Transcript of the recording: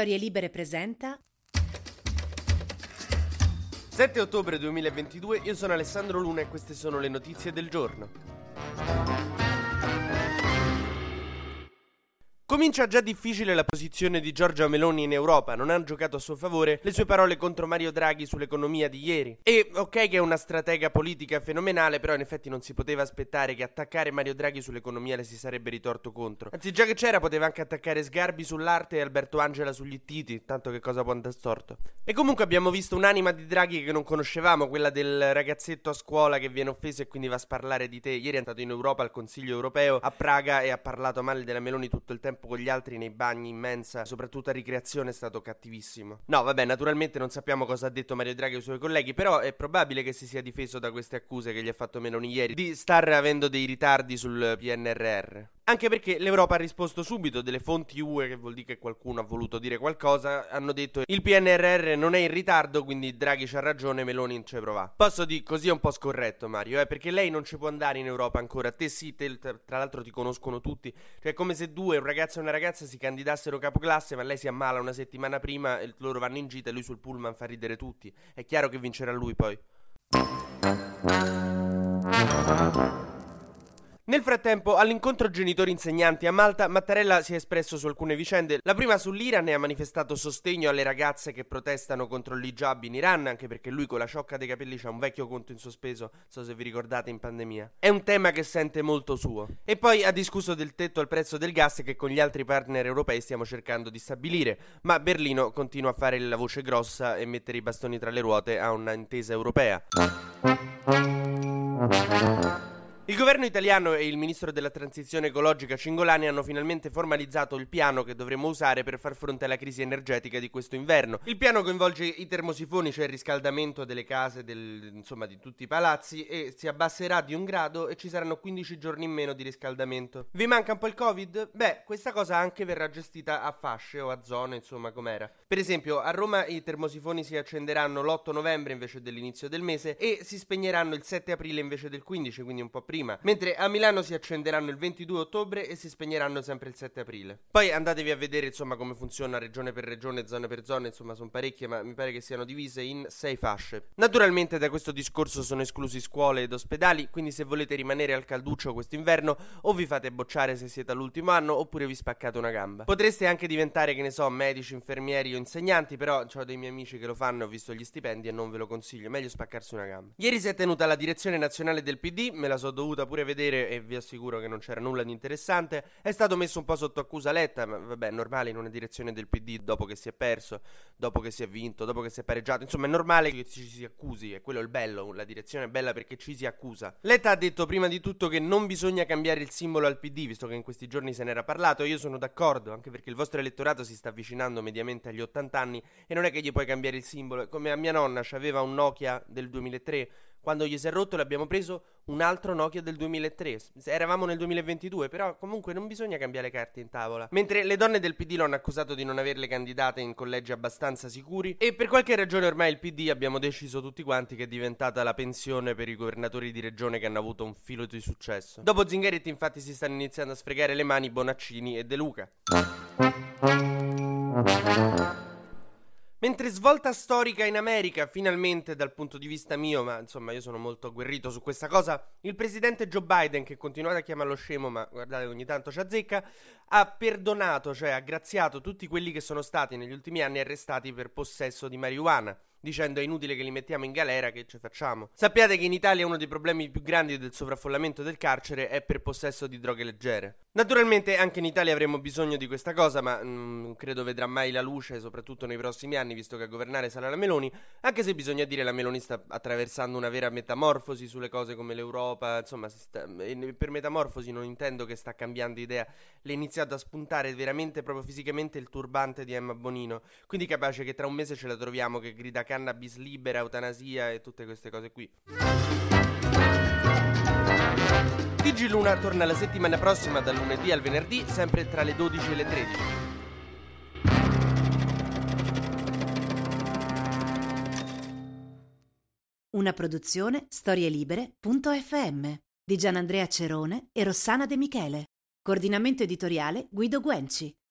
Storie Libere presenta 7 ottobre 2022, io sono Alessandro Luna e queste sono le notizie del giorno. Comincia già difficile la posizione di Giorgia Meloni in Europa, non hanno giocato a suo favore le sue parole contro Mario Draghi sull'economia di ieri. E ok che è una stratega politica fenomenale, però in effetti non si poteva aspettare che attaccare Mario Draghi sull'economia le si sarebbe ritorto contro. Anzi, già che c'era, poteva anche attaccare Sgarbi sull'arte e Alberto Angela sugli ittiti, tanto che cosa può andare storto. E comunque abbiamo visto un'anima di Draghi che non conoscevamo, quella del ragazzetto a scuola che viene offeso e quindi va a sparlare di te. Ieri è andato in Europa al Consiglio europeo a Praga e ha parlato male della Meloni tutto il tempo tempo con gli altri nei bagni in mensa, soprattutto a ricreazione, è stato cattivissimo. No, vabbè, naturalmente non sappiamo cosa ha detto Mario Draghi ai suoi colleghi, però è probabile che si sia difeso da queste accuse che gli ha fatto Meloni ieri di star avendo dei ritardi sul PNRR. Anche perché l'Europa ha risposto subito, delle fonti UE, che vuol dire che qualcuno ha voluto dire qualcosa, hanno detto il PNRR non è in ritardo, quindi Draghi c'ha ragione, Meloni non ci prova. Posso dire così è un po' scorretto Mario, eh, perché lei non ci può andare in Europa ancora, te sì, te, tra l'altro ti conoscono tutti, cioè è come se due, un ragazzo e una ragazza si candidassero capoclasse, ma lei si ammala una settimana prima loro vanno in gita e lui sul pullman fa ridere tutti. È chiaro che vincerà lui poi. Nel frattempo, all'incontro genitori-insegnanti a Malta, Mattarella si è espresso su alcune vicende. La prima sull'Iran e ha manifestato sostegno alle ragazze che protestano contro l'hijab in Iran, anche perché lui con la ciocca dei capelli c'ha un vecchio conto in sospeso, so se vi ricordate in pandemia. È un tema che sente molto suo. E poi ha discusso del tetto al prezzo del gas che con gli altri partner europei stiamo cercando di stabilire, ma Berlino continua a fare la voce grossa e mettere i bastoni tra le ruote a un'intesa europea. Governo italiano e il ministro della transizione ecologica Cingolani hanno finalmente formalizzato il piano che dovremo usare per far fronte alla crisi energetica di questo inverno. Il piano coinvolge i termosifoni, cioè il riscaldamento delle case, del, insomma di tutti i palazzi, e si abbasserà di un grado e ci saranno 15 giorni in meno di riscaldamento. Vi manca un po' il Covid? Beh, questa cosa anche verrà gestita a fasce o a zone, insomma, com'era. Per esempio, a Roma i termosifoni si accenderanno l'8 novembre invece dell'inizio del mese e si spegneranno il 7 aprile invece del 15, quindi un po' prima prima, mentre a Milano si accenderanno il 22 ottobre e si spegneranno sempre il 7 aprile. Poi andatevi a vedere insomma come funziona regione per regione, zona per zona, insomma sono parecchie, ma mi pare che siano divise in sei fasce. Naturalmente da questo discorso sono esclusi scuole ed ospedali, quindi se volete rimanere al calduccio quest'inverno o vi fate bocciare se siete all'ultimo anno oppure vi spaccate una gamba. Potreste anche diventare, che ne so, medici, infermieri o insegnanti, però ho dei miei amici che lo fanno, ho visto gli stipendi e non ve lo consiglio, meglio spaccarsi una gamba. Ieri si è tenuta la direzione nazionale del PD, me la so dovuta dovuta pure vedere e vi assicuro che non c'era nulla di interessante. È stato messo un po' sotto accusa Letta, ma vabbè, normale in una direzione del PD dopo che si è perso, dopo che si è vinto, dopo che si è pareggiato. Insomma, è normale che ci si accusi, è quello il bello, la direzione è bella perché ci si accusa. Letta ha detto prima di tutto che non bisogna cambiare il simbolo al PD, visto che in questi giorni se n'era parlato. Io sono d'accordo, anche perché il vostro elettorato si sta avvicinando mediamente agli 80 anni e non è che gli puoi cambiare il simbolo. Come a mia nonna, aveva un Nokia del 2003 quando gli si è rotto l'abbiamo preso un altro Nokia del 2003. Eravamo nel 2022, però comunque non bisogna cambiare carte in tavola. Mentre le donne del PD lo hanno accusato di non averle candidate in collegi abbastanza sicuri e per qualche ragione ormai il PD abbiamo deciso tutti quanti che è diventata la pensione per i governatori di regione che hanno avuto un filo di successo. Dopo Zingaretti infatti si stanno iniziando a sfregare le mani Bonaccini e De Luca. Mentre svolta storica in America, finalmente dal punto di vista mio, ma insomma io sono molto agguerrito su questa cosa, il presidente Joe Biden, che continuate a chiamarlo scemo, ma guardate ogni tanto ci azzecca, ha perdonato, cioè ha graziato tutti quelli che sono stati negli ultimi anni arrestati per possesso di marijuana dicendo è inutile che li mettiamo in galera, che ci facciamo? Sappiate che in Italia uno dei problemi più grandi del sovraffollamento del carcere è per possesso di droghe leggere. Naturalmente anche in Italia avremo bisogno di questa cosa, ma non mm, credo vedrà mai la luce, soprattutto nei prossimi anni, visto che a governare sarà la Meloni, anche se bisogna dire la Meloni sta attraversando una vera metamorfosi sulle cose come l'Europa, insomma, sta, per metamorfosi non intendo che sta cambiando idea, le è iniziato a spuntare veramente proprio fisicamente il turbante di Emma Bonino, quindi capace che tra un mese ce la troviamo che grida cannabis libera, eutanasia e tutte queste cose qui. TG Luna torna la settimana prossima dal lunedì al venerdì, sempre tra le 12 e le 13. Una produzione storielibere.fm di Gianandrea Cerone e Rossana De Michele. Coordinamento editoriale Guido Guenci.